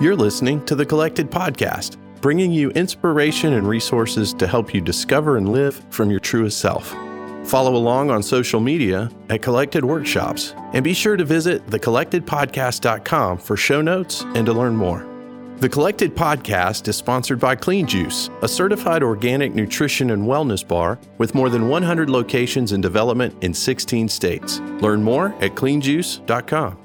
You're listening to the Collected Podcast, bringing you inspiration and resources to help you discover and live from your truest self. Follow along on social media at Collected Workshops and be sure to visit thecollectedpodcast.com for show notes and to learn more. The Collected Podcast is sponsored by Clean Juice, a certified organic nutrition and wellness bar with more than 100 locations in development in 16 states. Learn more at cleanjuice.com.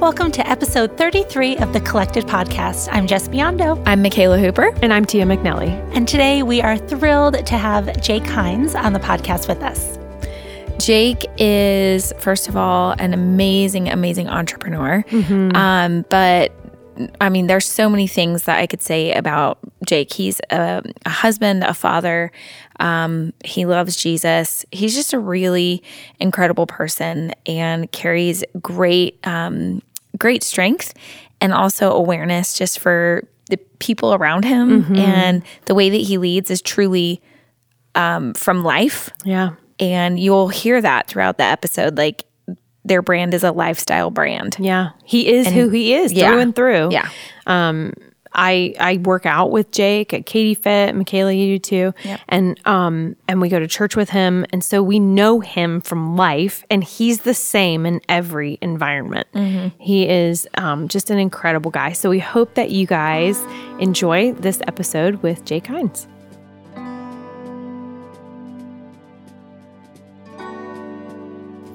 Welcome to episode 33 of the Collected Podcast. I'm Jess Biondo. I'm Mikala Hooper. And I'm Tia McNelly. And today we are thrilled to have Jake Hindes on the podcast with us. Jake is, first of all, an amazing, amazing entrepreneur. Mm-hmm. Um, but I mean, there's so many things that I could say about Jake. He's a, a husband, a father. Um, he loves Jesus. He's just a really incredible person and carries great, um, great strength and also awareness just for the people around him. Mm-hmm. And the way that he leads is truly um, from life. Yeah. And you'll hear that throughout the episode. Like their brand is a lifestyle brand. Yeah. He is and, who he is yeah. through and through. Yeah. Um, I I work out with Jake at Katie Fit, Mikala, you do too, yep. and um and we go to church with him, and so we know him from life, and he's the same in every environment. Mm-hmm. He is um, just an incredible guy. So we hope that you guys enjoy this episode with Jake Hindes.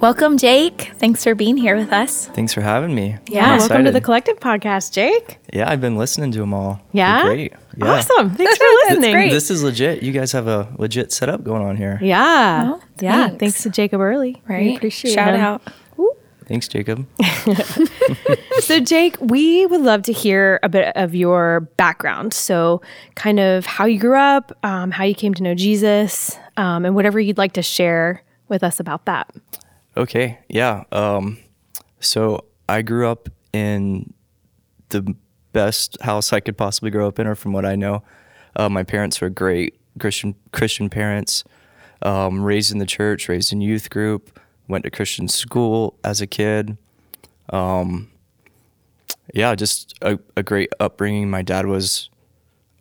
Welcome, Jake. Thanks for being here with us. Thanks for having me. Yeah, welcome to the Collective Podcast, Jake. Yeah, I've been listening to them all. Yeah, They're great. Yeah. Awesome. Thanks for listening. This is legit. You guys have a legit setup going on here. Yeah, well, yeah. Thanks to Jacob Early. Right. We appreciate Shout him. out. Thanks, Jacob. so, Jake, we would love to hear a bit of your background. So, kind of how you grew up, um, how you came to know Jesus, um, and whatever you'd like to share with us about that. Okay, yeah. Um, so I grew up in the best house I could possibly grow up in, or from what I know. Uh, my parents were great Christian Christian parents. Um, raised in the church, raised in youth group, went to Christian school as a kid. Um, yeah, just a, a great upbringing. My dad was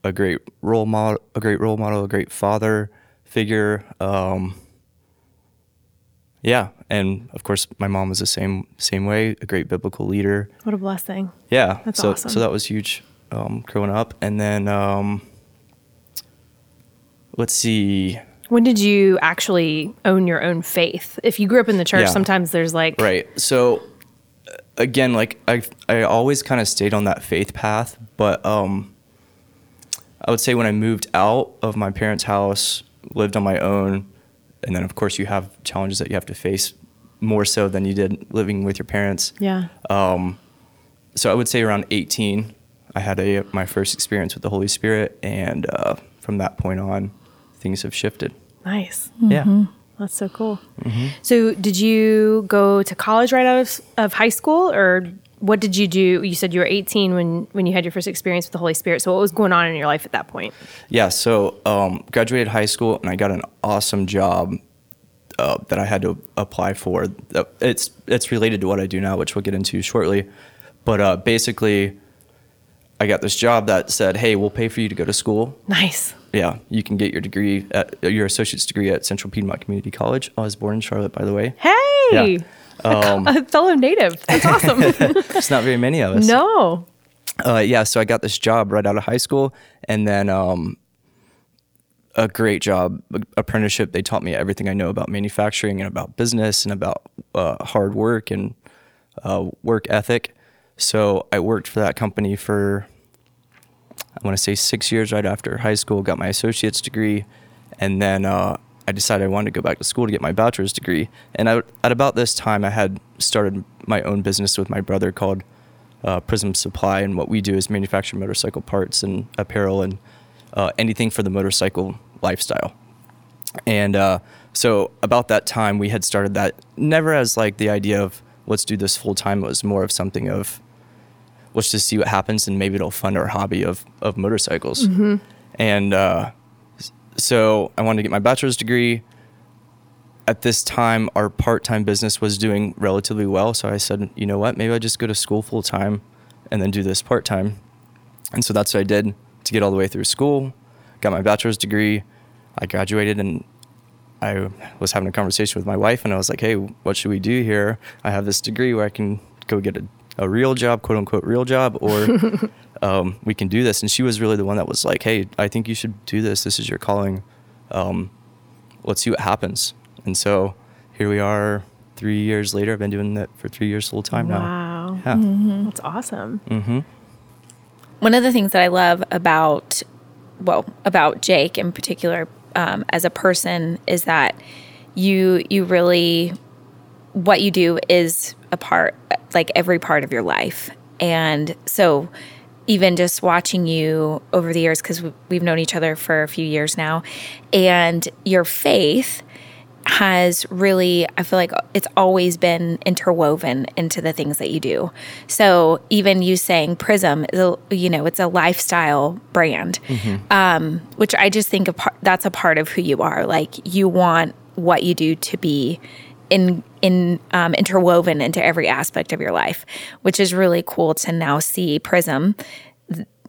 a great role model, a great role model, a great father figure. Um, yeah, and of course my mom was the same same way, a great biblical leader. What a blessing. Yeah, that's so awesome. so that was huge um, growing up, and then um, let's see. When did you actually own your own faith? If you grew up in the church, yeah. sometimes there's like right. So again, like I I always kind of stayed on that faith path, but um, I would say when I moved out of my parents' house, lived on my own and then of course you have challenges that you have to face more so than you did living with your parents. Yeah. Um, so I would say around 18, I had a my first experience with the Holy Spirit, and uh, from that point on, things have shifted. Nice. Mm-hmm. Yeah. That's so cool. Mm-hmm. So, did you go to college right out of, of high school, or what did you do? You said you were 18 when when you had your first experience with the Holy Spirit. So, what was going on in your life at that point? Yeah. So, um, graduated high school, and I got an awesome job uh, that I had to apply for. It's it's related to what I do now, which we'll get into shortly. But uh, basically, I got this job that said, "Hey, we'll pay for you to go to school." Nice. Yeah, you can get your degree at your associate's degree at Central Piedmont Community College. I was born in Charlotte, by the way. Hey, yeah. Um, a fellow native. That's awesome. There's not very many of us. No. Uh, yeah, so I got this job right out of high school, and then um, a great job apprenticeship. They taught me everything I know about manufacturing and about business and about uh, hard work and uh, work ethic. So I worked for that company for I want to say six years right after high school. Got my associate's degree, and then uh, I decided I wanted to go back to school to get my bachelor's degree. And I, at about this time, I had started my own business with my brother called uh, Prism Supply, and what we do is manufacture motorcycle parts and apparel and uh, anything for the motorcycle lifestyle. And uh, so about that time, we had started that never as like the idea of let's do this full time. It was more of something of let's just see what happens and maybe it'll fund our hobby of of motorcycles. Mm-hmm. And uh, so I wanted to get my bachelor's degree. at this time, our part time business was doing relatively well. So I said, you know what? Maybe I just go to school full time and then do this part time. And so that's what I did to get all the way through school, got my bachelor's degree. I graduated and I was having a conversation with my wife and I was like, hey, what should we do here? I have this degree where I can go get a, a real job, quote unquote, real job, or um, we can do this. And she was really the one that was like, hey, I think you should do this. This is your calling. Um, let's see what happens. And so here we are three years later. I've been doing that for three years full time now. Wow. Yeah. That's awesome. One of the things that I love about, well, about Jake in particular, um, as a person, is that you you really what you do is a part, like every part of your life, and so even just watching you over the years, because we've known each other for a few years now, and your faith has really i feel like it's always been interwoven into the things that you do. So even you saying prism is a, you know it's a lifestyle brand um, which i just think a par- that's a part of who you are. Like you want what you do to be in in um, interwoven into every aspect of your life which is really cool to now see prism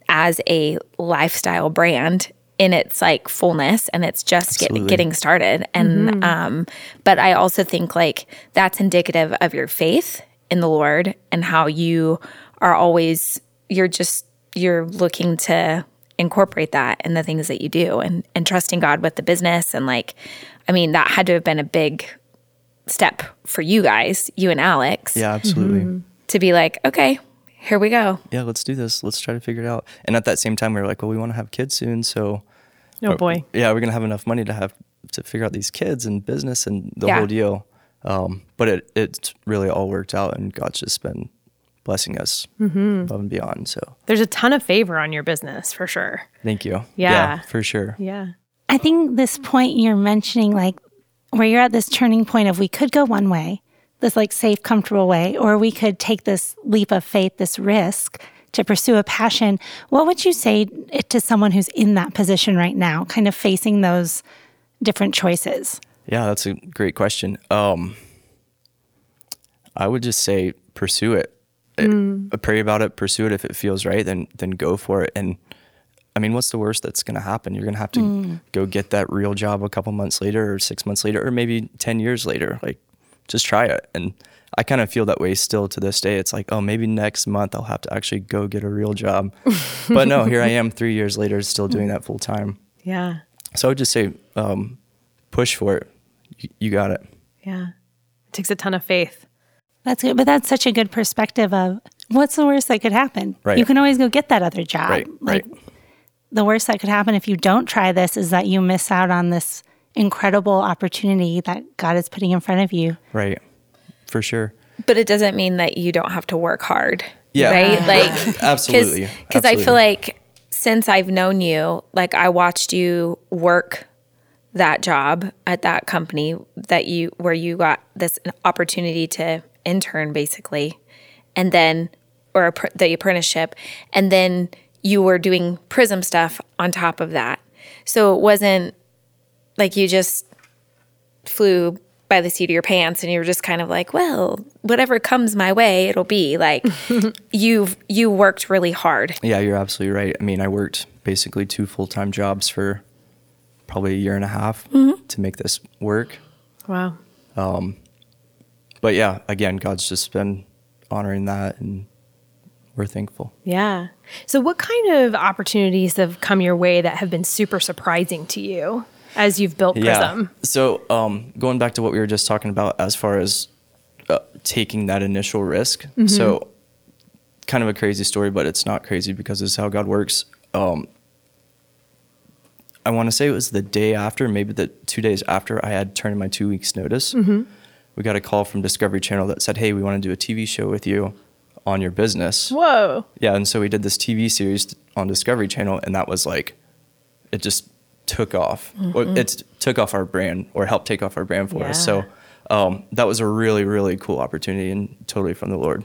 as a lifestyle brand in its like fullness and it's just get, getting started. And um but i also think like that's indicative of your faith in the lord and how you are always you're just you're looking to incorporate that in the things that you do and and trusting god with the business and like i mean that had to have been a big step for you guys you and alex Yeah, absolutely. to be like okay here we go Yeah, let's do this. Let's try to figure it out. And at that same time, we were like, well, we want to have kids soon. So, Oh boy. yeah, we're going to have enough money to have to figure out these kids and business and the Yeah. whole deal. Um, but it, it's really all worked out and God's just been blessing us above and beyond. So There's a ton of favor on your business for sure. thank you. Yeah. for sure. Yeah. I think this point you're mentioning, like where you're at this turning point of we could go one way, this like safe, comfortable way, or we could take this leap of faith, this risk to pursue a passion. What would you say it to someone who's in that position right now, kind of facing those different choices? Yeah, that's a great question. Um, I would just say pursue it. Mm. Pray about it, pursue it. If it feels right, then then go for it. And I mean, what's the worst that's going to happen? You're going to have to Mm. go get that real job a couple months later, or six months later, or maybe ten years later. Like, just try it. And I kind of feel that way still to this day. It's like, oh, maybe next month I'll have to actually go get a real job. but no, here I am, three years later, still doing that full time. Yeah. So I would just say, um, push for it. You, you got it. Yeah. It takes a ton of faith. That's good. But that's such a good perspective of what's the worst that could happen? Right. You can always go get that other job. Right, Like right. The worst that could happen if you don't try this is that you miss out on this incredible opportunity that God is putting in front of you. Right. For sure. but it doesn't mean that you don't have to work hard. Yeah. Right? Like Absolutely. Because I feel like since I've known you, like I watched you work that job at that company that you where you got this opportunity to intern basically and then or a, pr- the apprenticeship and then you were doing prism stuff on top of that so it wasn't like you just flew by the seat of your pants and you were just kind of like well whatever comes my way it'll be like you've you worked really hard Yeah, you're absolutely right. I mean, I worked basically two full time jobs for probably a year and a half to make this work. Wow. Um But yeah, again, God's just been honoring that and we're thankful. Yeah. So, what kind of opportunities have come your way that have been super surprising to you as you've built Prism? So, um, going back to what we were just talking about as far as uh, taking that initial risk. Mm-hmm. So, kind of a crazy story, but it's not crazy because this is how God works. Um, I want to say it was the day after, maybe the two days after I had turned in my two weeks notice. Mm-hmm. We got a call from Discovery Channel that said, "Hey, we want to do a TV show with you on your business." Whoa. Yeah, and so we did this TV series on Discovery Channel, and that was like, it just took off. Or It took off our brand, or helped take off our brand for us. So um, that was a really, really cool opportunity, and totally from the Lord.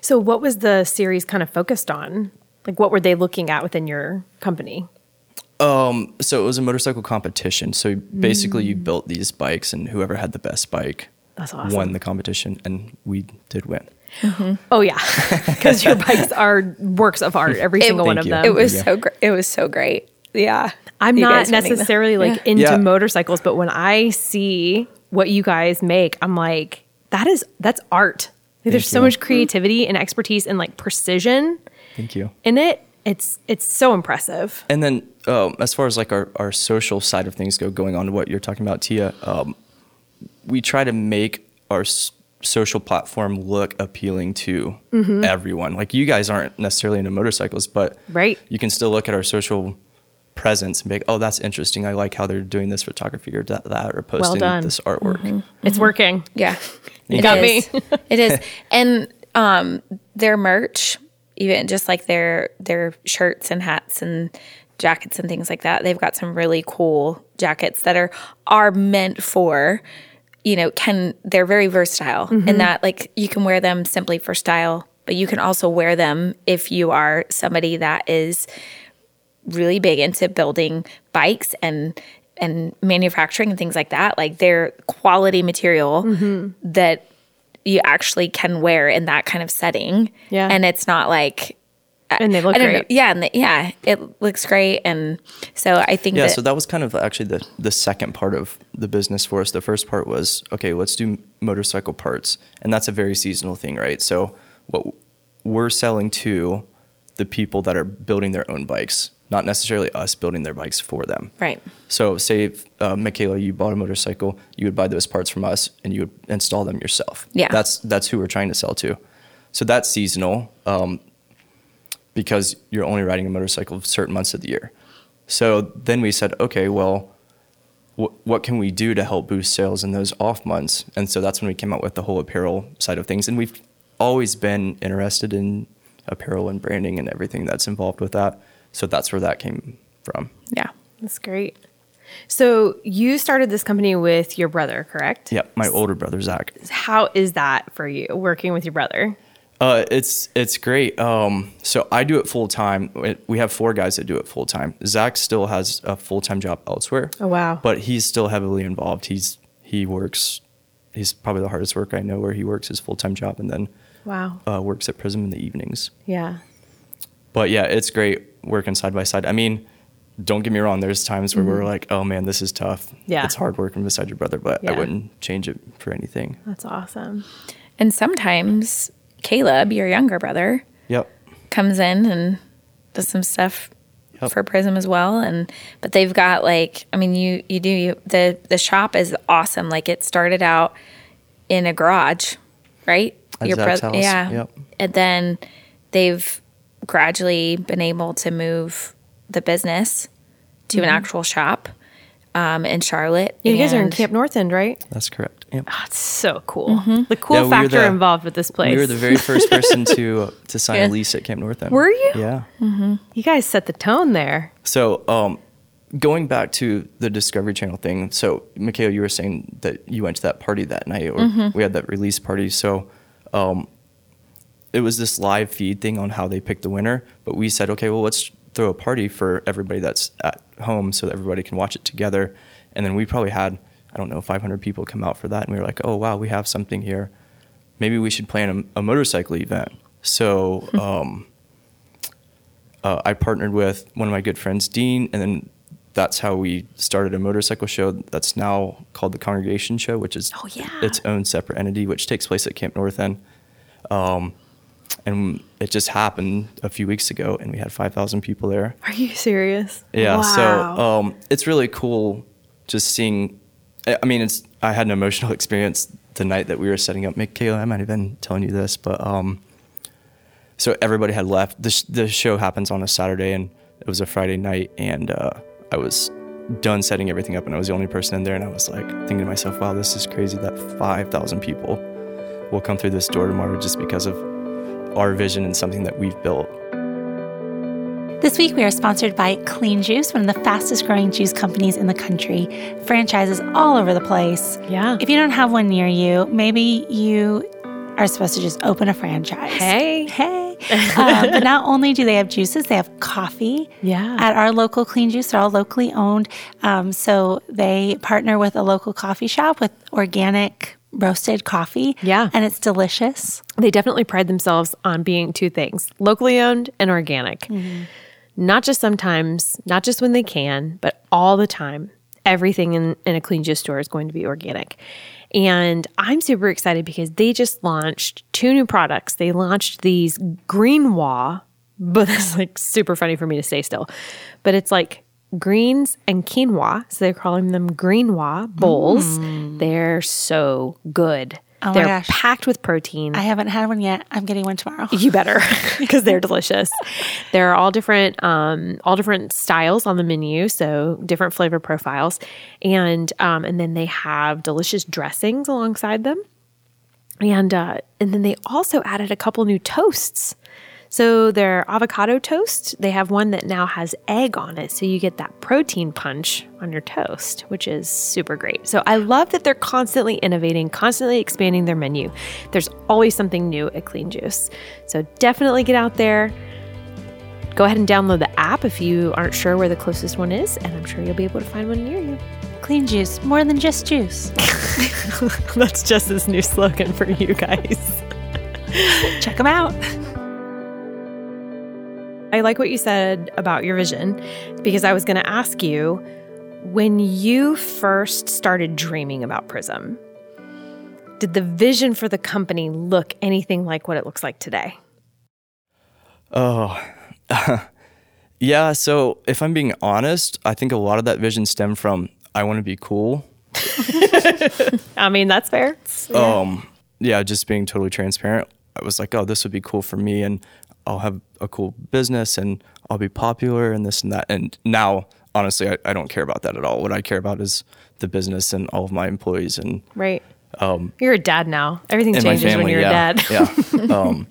So, what was the series kind of focused on? Like, what were they looking at within your company? Um, so it was a motorcycle competition. So basically, you built these bikes, and whoever had the best bike awesome. won the competition, and we did win. Oh yeah, because your bikes are works of art. Every single one of you. them. It was Yeah. so great. It was so great. Yeah. I'm You not guys winning the- necessarily like Yeah. into Yeah. motorcycles, but when I see what you guys make, I'm like, that is that's art. Like, there's so much creativity and expertise and like precision Thank you. in it. It's it's so impressive. And then, um, as far as like our, our social side of things go, going on to what you're talking about, Tia, um, we try to make our s- social platform look appealing to mm-hmm. everyone. Like you guys aren't necessarily into motorcycles, but Right. you can still look at our social presence and be like, oh, that's interesting. I like how they're doing this photography or that, that or posting done. this artwork. Mm-hmm. Mm-hmm. It's working. Yeah. You got me. it is. And um their merch, even just like their their shirts and hats and jackets and things like that, they've got some really cool jackets that are are meant for you know, can they're very versatile in mm-hmm. that like you can wear them simply for style, but you can also wear them if you are somebody that is really big into building bikes and and manufacturing and things like that. Like they're quality material mm-hmm. that you actually can wear in that kind of setting. Yeah. And it's not like And they look great. know. Yeah, and the, yeah, it looks great and so I think Yeah, that so that was kind of actually the, the second part of the business for us. The first part was, okay, let's do motorcycle parts. And that's a very seasonal thing, right? So what we're selling to the people that are building their own bikes, not necessarily us building their bikes for them. right. So say, if, uh, Mikala, you bought a motorcycle, you would buy those parts from us and you would install them yourself. Yeah. That's, that's who we're trying to sell to. So that's seasonal um, because you're only riding a motorcycle certain months of the year. So then we said, okay, well, wh- what can we do to help boost sales in those off months? And so that's when we came out with the whole apparel side of things. And we've always been interested in apparel and branding and everything that's involved with that. So that's where that came from. Yeah. That's great. So you started this company with your brother, correct? Yeah, my older brother Zach. How is that for you working with your brother? Uh, it's it's great. Um, so I do it full time. We have four guys that do it full time. Zach still has a full time job elsewhere. Oh, wow. But he's still heavily involved. He's he works. He's probably the hardest work I know. Where he works his full time job and then Wow. uh, works at Prism in the evenings. Yeah. But yeah, it's great working side by side. I mean, don't get me wrong. There's times where we're like, oh man, this is tough. Mm-hmm. Yeah. it's hard working beside your brother, but Yeah. I wouldn't change it for anything. That's awesome. And sometimes Caleb, your younger brother, Yep. comes in and does some stuff Yep. for Prism as well. And but they've got like I mean you you do you, the the shop is awesome. Like it started out in a garage, right? At Zach's house, yeah. yep. And then they've gradually been able to move the business to an actual shop um, in Charlotte. Mm-hmm. You guys are in Camp North End, right? That's correct. Yep. That's so cool. Mm-hmm. The cool Yeah, we factor the- involved with this place. We were the very first person to to sign Yeah. a lease at Camp North End. Were you? Yeah. you guys set the tone there. So, um, going back to the Discovery Channel thing. So, Mikala, you were saying that you went to that party that night, or Mm-hmm. we had that release party. So, um, it was this live feed thing on how they picked the winner. But we said, okay, well, let's throw a party for everybody that's at home so that everybody can watch it together. And then we probably had, I don't know, 500 people come out for that. And we were like, oh, wow, we have something here. Maybe we should plan a, a motorcycle event. So, um, uh, I partnered with one of my good friends, Dean, and then that's how we started a motorcycle show that's now called the Congregation Show, which is Oh, yeah. its own separate entity, which takes place at Camp North End. Um, and it just happened a few weeks ago, and we had 5,000 people there. Are you serious? Yeah, Wow. so um, it's really cool just seeing. I mean, it's I had an emotional experience the night that we were setting up. Mikala, I might have been telling you this, but um, so everybody had left. The sh- the show happens on a Saturday, and it was a Friday night, and uh, I was done setting everything up, and I was the only person in there, and I was like thinking to myself, "Wow, this is crazy that five thousand people will come through this door tomorrow just because of our vision and something that we've built." This week, we are sponsored by Clean Juice, one of the fastest growing juice companies in the country. Franchises all over the place. Yeah. If you don't have one near you, maybe you are supposed to just open a franchise. Hey. Hey. um, but not only do they have juices, they have coffee. Yeah. At our local Clean Juice, they're all locally owned. Um, so they partner with a local coffee shop with organic roasted coffee. Yeah. And it's delicious. They definitely pride themselves on being two things locally owned and organic. Not just sometimes, not just when they can, but all the time. Everything in, in a clean juice store is going to be organic. And I'm super excited because they just launched two new products. They launched these Greenoa, but it's like super funny for me to say still. But it's like greens and quinoa. So they're calling them Greenoa bowls. Mm. They're so good. Oh they're gosh. packed with protein. I haven't had one yet. I'm getting one tomorrow. You better because they're delicious. There are all different um, all different styles on the menu, so different flavor profiles, and um, and then they have delicious dressings alongside them, and uh, and then they also added a couple new toasts. So their avocado toast, they have one that now has egg on it, so you get that protein punch on your toast, which is super great. So I love that they're constantly innovating, constantly expanding their menu. There's always something new at Clean Juice. So definitely get out there. Go ahead and download the app if you aren't sure where the closest one is, and I'm sure you'll be able to find one near you. Clean juice, more than just juice. That's just this new slogan for you guys. Check them out. I like what you said about your vision because I was going to ask you when you first started dreaming about Prism, did the vision for the company look anything like what it looks like today? Oh, yeah. So if I'm being honest, I think a lot of that vision stemmed from I want to be cool. I mean, that's fair. Um, yeah, just being totally transparent. I was like, oh, this would be cool for me, and I'll have a cool business, and I'll be popular, and this and that. And now, honestly, I, I don't care about that at all. What I care about is the business and all of my employees and Right. You're a dad now. Everything changes family. when you're yeah, a dad. yeah. Um,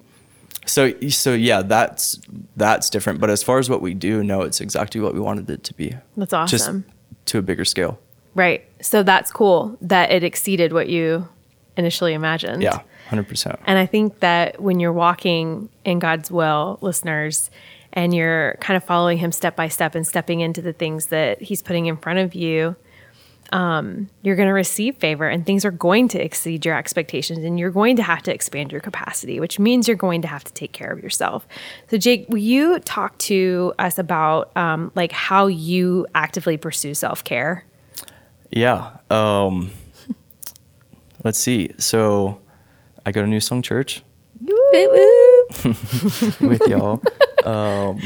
so so yeah, that's that's different. But as far as what we do, no, it's exactly what we wanted it to be. That's Just awesome. to a bigger scale. Right. So that's cool that it exceeded what you initially imagined. Yeah, hundred percent. And I think that when you're walking in God's will, listeners, and you're kind of following Him step by step and stepping into the things that He's putting in front of you, um, you're going to receive favor and things are going to exceed your expectations and you're going to have to expand your capacity, which means you're going to have to take care of yourself. So, Jake, will you talk to us about um, like how you actively pursue self care? Yeah. Um, let's see. So I go to New Song Church with y'all. Um,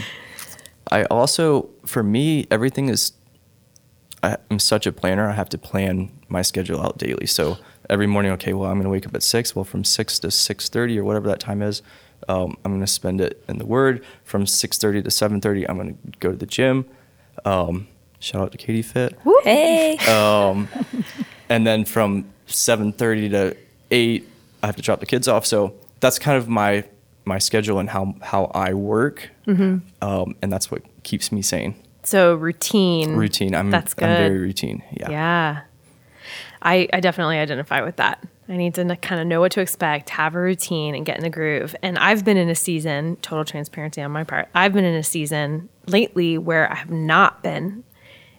I also, for me, everything is. I, I'm such a planner. I have to plan my schedule out daily. So every morning, okay, well, I'm going to wake up at six. Well, from six to six thirty or whatever that time is, um, I'm going to spend it in the Word. From six thirty to seven thirty, I'm going to go to the gym. Um, shout out to Katie Fit. Hey. Um, and then from 7:30 to 8, I have to drop the kids off. So that's kind of my my schedule and how how I work, um, and that's what keeps me sane. So, routine. Routine. I'm That's I'm very routine. Yeah. Yeah. I, I definitely identify with that. I need to kind of know what to expect, have a routine, and get in the groove. And I've been in a season, total transparency on my part, I've been in a season lately where I have not been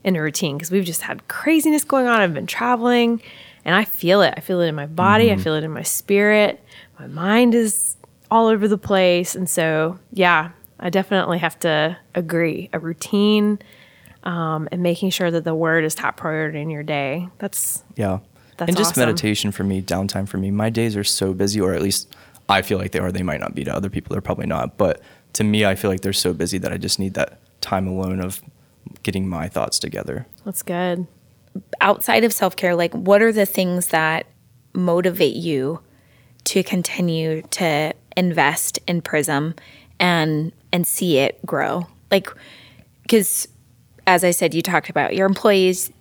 in a routine because we've just had craziness going on. I've been traveling and I feel it. I feel it in my body, I feel it in my spirit. My mind is all over the place. And so, yeah, I definitely have to agree. A routine um, and making sure that the word is top priority in your day. That's Yeah. That's and just awesome. meditation for me, downtime for me. My days are so busy, or at least I feel like they are. They might not be to other people. They're probably not. But to me, I feel like they're so busy that I just need that time alone of getting my thoughts together. that's good. Outside of self care, like what are the things that motivate you to continue to invest in Prism and and see it grow? Like, because as I said, you talked about your employees,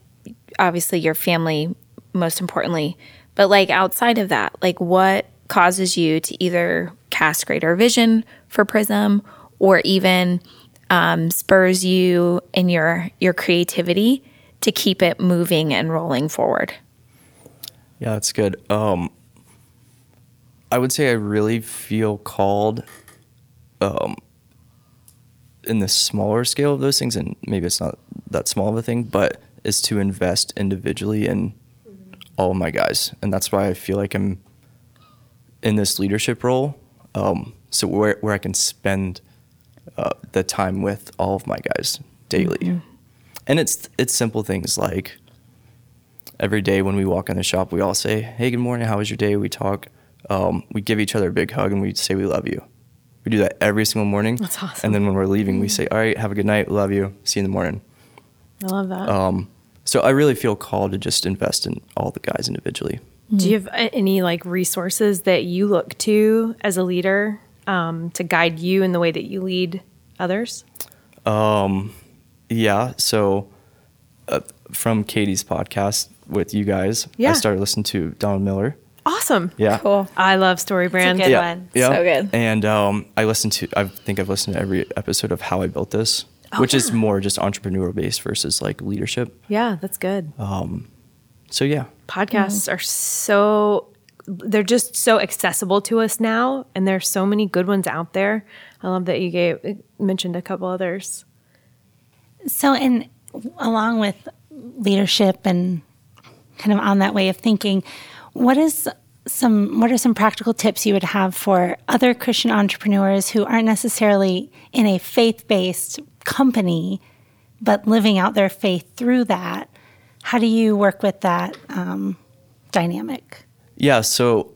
obviously your family, most importantly, but like outside of that, like what causes you to either cast greater vision for Prism or even um, spurs you in your your creativity to keep it moving and rolling forward. Yeah, that's good. Um, I would say I really feel called um, in the smaller scale of those things, and maybe it's not that small of a thing, but is to invest individually in all of my guys, and that's why I feel like I'm in this leadership role. Um, so where where I can spend uh, the time with all of my guys daily, and it's it's simple things like every day when we walk in the shop, we all say, "Hey, good morning. How was your day?" We talk. Um, we give each other a big hug and we say we love you. We do that every single morning. That's awesome. And then when we're leaving, we say, "All right, have a good night. Love you. See you in the morning." I love that. Um, so I really feel called to just invest in all the guys individually. Do you have any like resources that you look to as a leader um, to guide you in the way that you lead others? Yeah. So uh, from Katie's podcast with you guys, Yeah. I started listening to Donald Miller. Awesome. Yeah. Cool. I love Story Brand. good yeah, one. Yeah. So good. And um, I listened to, I think I've listened to every episode of How I Built This, Oh, which is more just entrepreneurial based versus like leadership. Yeah, that's good. So yeah, Podcasts are so they're just so accessible to us now, and there's so many good ones out there. I love that you gave mentioned a couple others. So, and along with leadership and kind of on that way of thinking, what is some what are some practical tips you would have for other Christian entrepreneurs who aren't necessarily in a faith-based company, but living out their faith through that? How do you work with that um, dynamic? yeah. So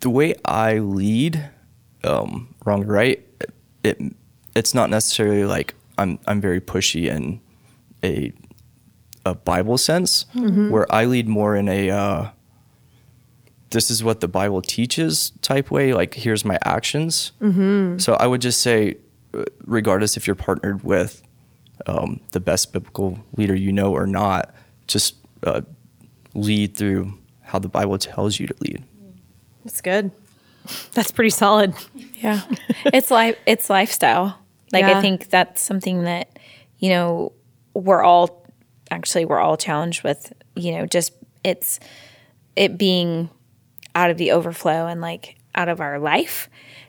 the way I lead, um, wrong or right, it it's not necessarily like I'm I'm very pushy in a a Bible sense, where I lead more in a uh, this is what the Bible teaches type way. Like here's my actions. So I would just say, uh, regardless if you're partnered with um, the best biblical leader you know or not, just uh, lead through how the Bible tells you to lead. That's good. That's pretty solid. Yeah. it's life it's lifestyle. Like Yeah. I think that's something that, you know, we're all actually we're all challenged with, you know, just it's it being out of the overflow and like out of our life,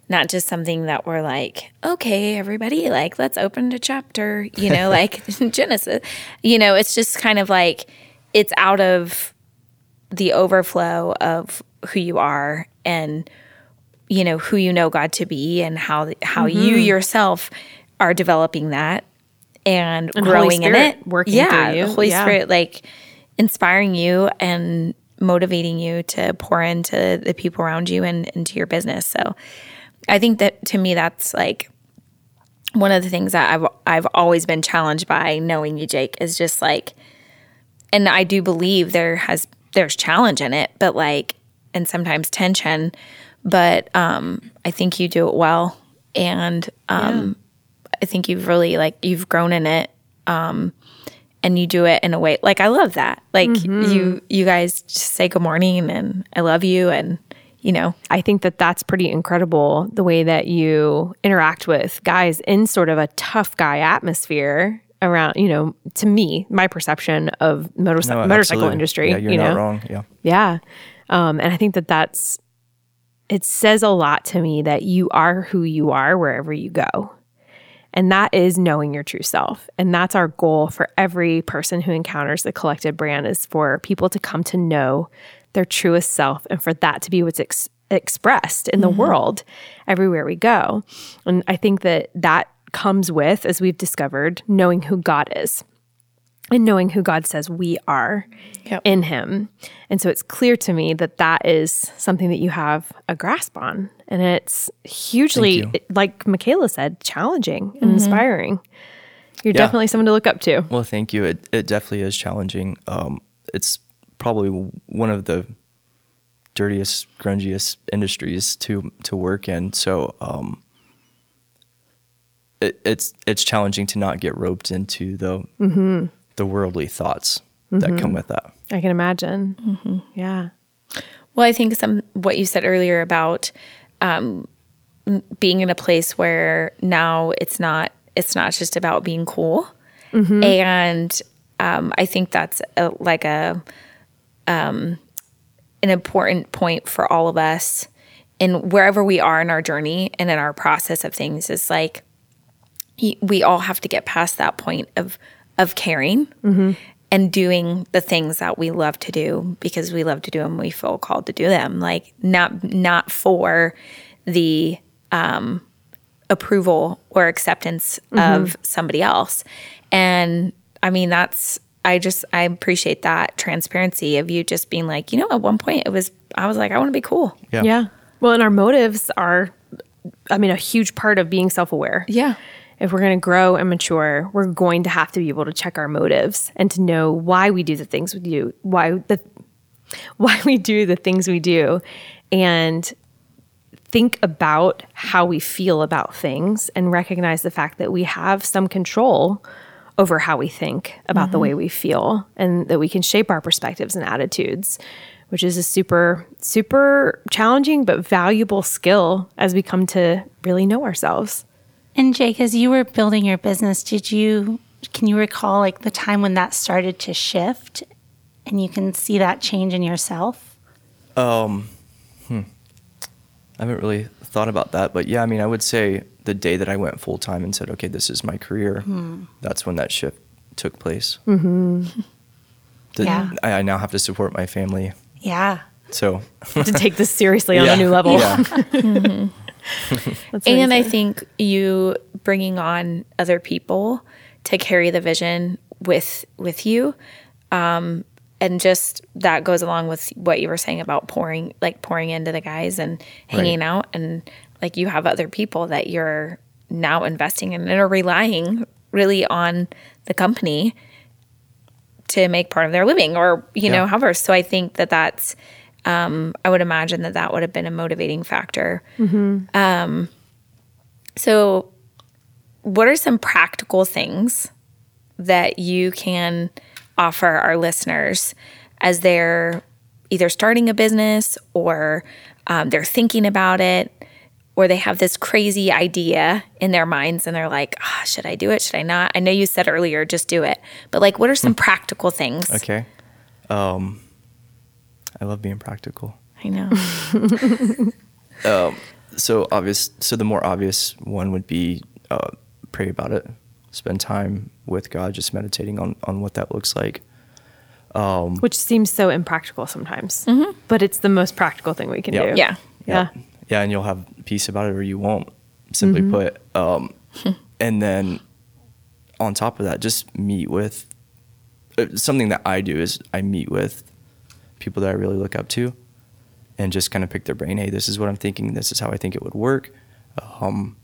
not just something that we're like, okay, everybody, like let's open a chapter, you know, like Genesis. You know, it's just kind of like it's out of the overflow of who you are and you know who you know God to be and how how mm-hmm. you yourself are developing that and, And growing in it. working yeah, through you. the Holy Yeah. Spirit like inspiring you and motivating you to pour into the people around you and into your business. So I think that to me that's like one of the things that I've I've always been challenged by knowing you, Jake, is just like and I do believe there has there's challenge in it, but like and sometimes tension, but um I think you do it well and um I think you've really like you've grown in it um and you do it in a way like I love that. Like you you guys just say good morning and I love you and you know, I think that that's pretty incredible the way that you interact with guys in sort of a tough guy atmosphere around, you know, to me, my perception of motorci- No, motorcycle absolutely. industry. Yeah, you're you not know? wrong. Yeah. Yeah. Um, and I think that that's, it says a lot to me that you are who you are wherever you go. And that is knowing your true self. And that's our goal for every person who encounters the collected brand is for people to come to know their truest self and for that to be what's ex- expressed in the mm-hmm. world everywhere we go. And I think that that comes with, as we've discovered, knowing who God is and knowing who God says we are Yep. in Him. And so it's clear to me that that is something that you have a grasp on. And it's hugely, like Mikala said, challenging and inspiring. You're Yeah. definitely someone to look up to. Well, thank you. It it definitely is challenging. Um, it's probably one of the dirtiest, grungiest industries to to work in. So um, it, it's it's challenging to not get roped into the the worldly thoughts that come with that. I can imagine. Yeah. Well, I think some what you said earlier about um, being in a place where now it's not it's not just about being cool, and um, I think that's a, like a um, an important point for all of us and wherever we are in our journey and in our process of things is like we all have to get past that point of of caring and doing the things that we love to do because we love to do them we feel called to do them like not not for the um approval or acceptance of somebody else and i mean that's i just i appreciate that transparency of you just being like you know at one point it was i was like i want to be cool Yeah. Yeah. Well, and our motives are, I mean, a huge part of being self aware. yeah If we're going to grow and mature, we're going to have to be able to check our motives and to know why we do the things we do, why the why we do the things we do, and think about how we feel about things and recognize the fact that we have some control over how we think about the mm-hmm. way we feel and that we can shape our perspectives and attitudes which is a super super challenging but valuable skill as we come to really know ourselves And Jake, as you were building your business, did you can you recall like the time when that started to shift and you can see that change in yourself? Um I haven't really thought about that, but yeah, I mean, I would say the day that I went full time and said, "Okay, this is my career," that's when that shift took place. Mm-hmm. Yeah. I, I now have to support my family, Yeah. so to take this seriously on Yeah. a new level Yeah. That's and I think you bringing on other people to carry the vision with with you, um, and just that goes along with what you were saying about pouring, like pouring into the guys and hanging out, and like you have other people that you're now investing in and are relying really on the company to make part of their living, or you know, however. So I think that that's. Um, I would imagine that that would have been a motivating factor. So, what are some practical things that you can offer our listeners as they're either starting a business or um, they're thinking about it or they have this crazy idea in their minds and they're like, ah, should I do it? Should I not? I know you said earlier, just do it. But, like, what are some practical things? okay. Um, I love being practical. I know. so obvious so the more obvious one would be uh, pray about it spend time with god just meditating on on what that looks like which seems so impractical sometimes but it's the most practical thing we can Yeah. do Mm-hmm. Yeah. yeah yeah and you'll have peace about it or you won't simply put um and then on top of that just meet with uh, something that i do is i meet with people that i really look up to and just kind of pick their brain hey this is what i'm thinking this is how i think it would work um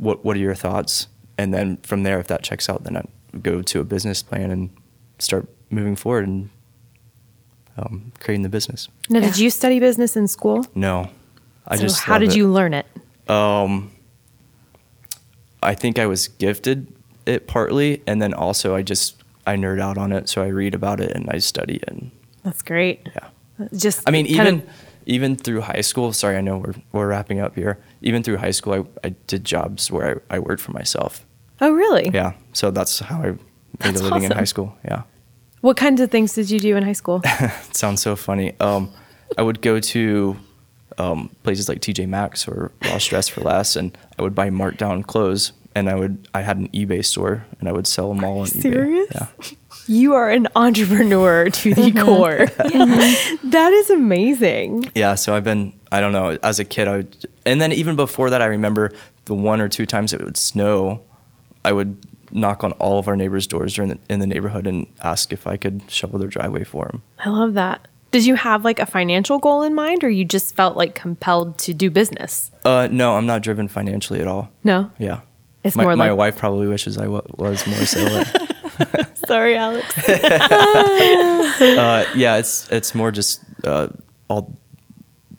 what what are your thoughts? And then from there if that checks out then i go to a business plan and start moving forward and um, creating the business. Now did you study business in school? No. I so just how did it. you learn it? Um, I think I was gifted it partly, and then also I just I nerd out on it, so I read about it and I study it. And that's great yeah, just I mean even of- even through high school. Sorry, I know we're we're wrapping up here. Even through high school, I, I did jobs where I, I worked for myself. oh really Yeah, so that's how I made That's a living in high school. Yeah, what kinds of things did you do in high school it sounds so funny. Um, I would go to um, places like TJ Maxx or Ross Dress for Less, and I would buy marked down clothes. And I would I had an eBay store, and I would sell them all on eBay. serious? Yeah, you are an entrepreneur to the core that is amazing yeah. So I've been I don't know as a kid I would, and then even before that I remember the one or two times it would snow, I would knock on all of our neighbors' doors during the, in the neighborhood and ask if I could shovel their driveway for them. I love that. Did you have like a financial goal in mind or you just felt like compelled to do business? Uh, no, I'm not driven financially at all. No. Yeah. It's my, more my wife probably wishes I was more so. Sorry, Alex. uh, yeah, it's it's more just uh, all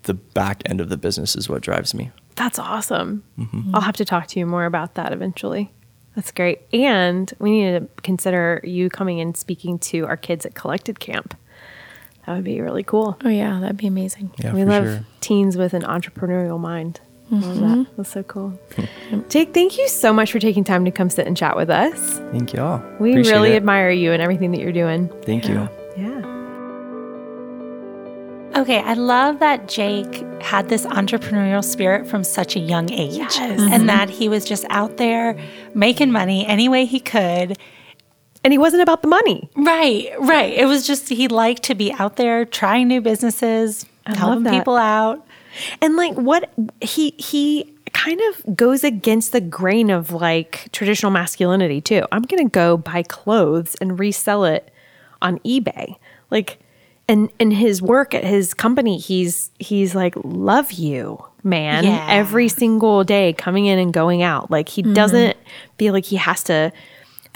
the back end of the business is what drives me. That's awesome. I'll have to talk to you more about that eventually. That's great. And we need to consider you coming and speaking to our kids at Collected Camp. That would be really cool. oh, yeah, that'd be amazing. Yeah, we for love sure. teens with an entrepreneurial mind. I Love that. Mm-hmm. That's so cool. Jake, thank you so much for taking time to come sit and chat with us. Thank y'all. We Appreciate really it. admire you and everything that you're doing. Thank you. Yeah. Okay, I love that Jake had this entrepreneurial spirit from such a young age. And mm-hmm. that he was just out there making money any way he could. And he wasn't about the money. Right, right. It was just he liked to be out there trying new businesses, helping people out. And like what he he kind of goes against the grain of like traditional masculinity too. I'm going to go buy clothes and resell it on eBay. Like and in his work at his company, he's he's like love you, man, Yeah. every single day coming in and going out. Like he mm-hmm. doesn't feel like he has to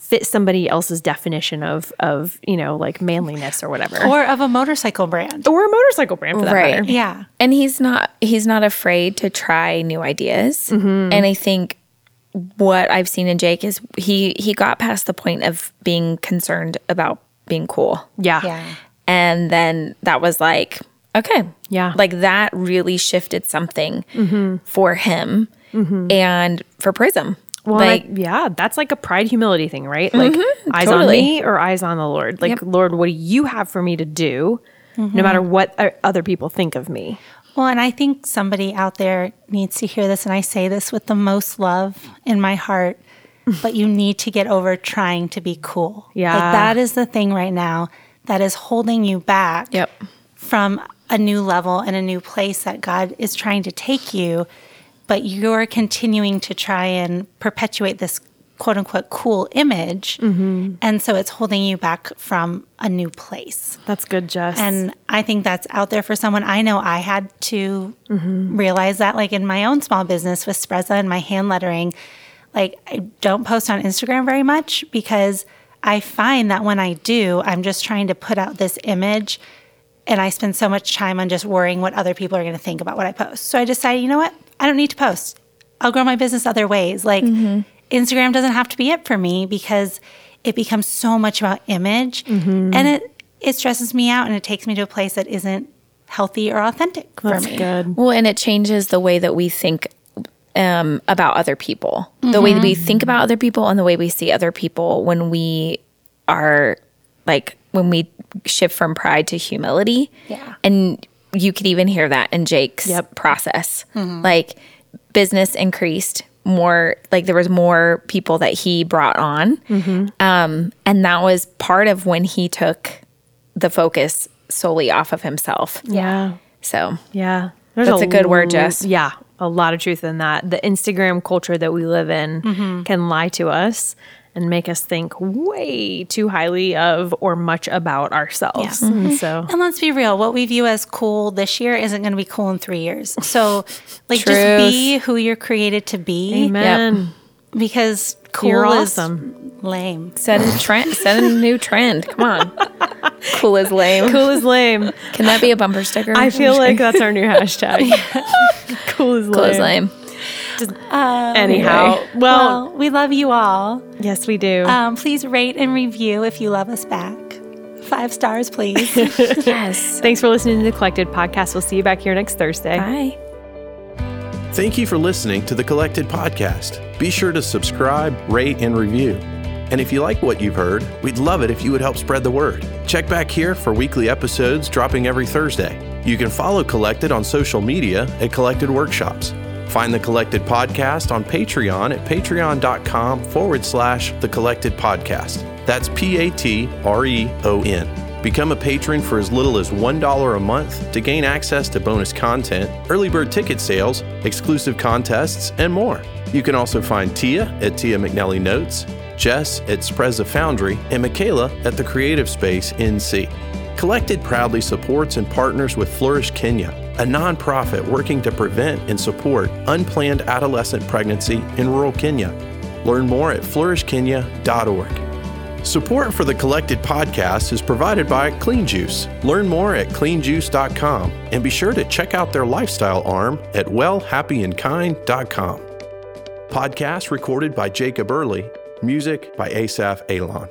fit somebody else's definition of of, you know, like manliness or whatever. Or of a motorcycle brand. or a motorcycle brand for that Right. matter. Yeah. and he's not he's not afraid to try new ideas mm-hmm. and i think what i've seen in jake is he he got past the point of being concerned about being cool Yeah. Yeah. and then that was like okay Yeah. like that really shifted something mm-hmm. for him mm-hmm. and for prism Well, like like, yeah, that's like a pride humility thing, right? Like eyes on me or eyes on the Lord. Like, Lord, what do you have for me to do, no matter what uh, other people think of me? Well, and I think somebody out there needs to hear this, and I say this with the most love in my heart, but you need to get over trying to be cool. Yeah. Like that is the thing right now that is holding you back Yep. from a new level and a new place that God is trying to take you, but you're continuing to try and perpetuate this quote unquote cool image. Mm-hmm. And so it's holding you back from a new place. That's good, Jess. And I think that's out there for someone. I know I had to mm-hmm. realize that, like in my own small business with Sprezza and my hand lettering, like I don't post on Instagram very much because I find that when I do, I'm just trying to put out this image and I spend so much time on just worrying what other people are going to think about what I post. So I decided, you know what? I don't need to post. I'll grow my business other ways. Like mm-hmm. Instagram doesn't have to be it for me because it becomes so much about image mm-hmm. and it it stresses me out and it takes me to a place that isn't healthy or authentic for that's me. good. Well, and it changes the way that we think um, about other people, the way that we think mm-hmm. about other people, and the way we see other people when we are like when we shift from pride to humility. Yeah. and you could even hear that in Jake's Yep. process. Like business increased more, like there was more people that he brought on, um, and that was part of when he took the focus solely off of himself. Yeah. So Yeah. There's That's a good word, l- Jess. Yeah. A lot of truth in that. The Instagram culture that we live in Mm-hmm. can lie to us and make us think way too highly of or much about ourselves. Yeah. And so And let's be real, what we view as cool this year isn't going to be cool in 3 years. So like Truth. just be who you're created to be Amen. because cool You're is awesome. lame. set a trend, set a new trend. Come on, cool is lame. Cool is lame. Can that be a bumper sticker? I feel like that's our new hashtag. cool is lame. cool is lame. Anyhow, well, Well, we love you all. yes, we do. Um, please rate and review if you love us back. Five stars, please. Yes. Thanks for listening to the Collected Podcast. We'll see you back here next Thursday. Bye. Thank you for listening to the Collected Podcast. Be sure to subscribe, rate, and review. And if you like what you've heard, we'd love it if you would help spread the word. Check back here for weekly episodes dropping every Thursday. You can follow Collected on social media at Collected Workshops. Find the Collected Podcast on Patreon at patreon.com forward slash the Collected Podcast. That's P A T R E O N. Become a patron for as little as $1 a month to gain access to bonus content, early bird ticket sales, exclusive contests, and more. You can also find Tia at Tia McNelly Notes, Jess at Sprezza Foundry, and Mikala at the Creative Space NC. Collected proudly supports and partners with Flourish Kenya, a nonprofit working to prevent and support unplanned adolescent pregnancy in rural Kenya. Learn more at flourishkenya.org. Support for the Collected podcast is provided by Clean Juice. Learn more at cleanjuice.com and be sure to check out their lifestyle arm at wellhappyandkind.com. Podcast recorded by Jacob Early, music by Asaf Alon.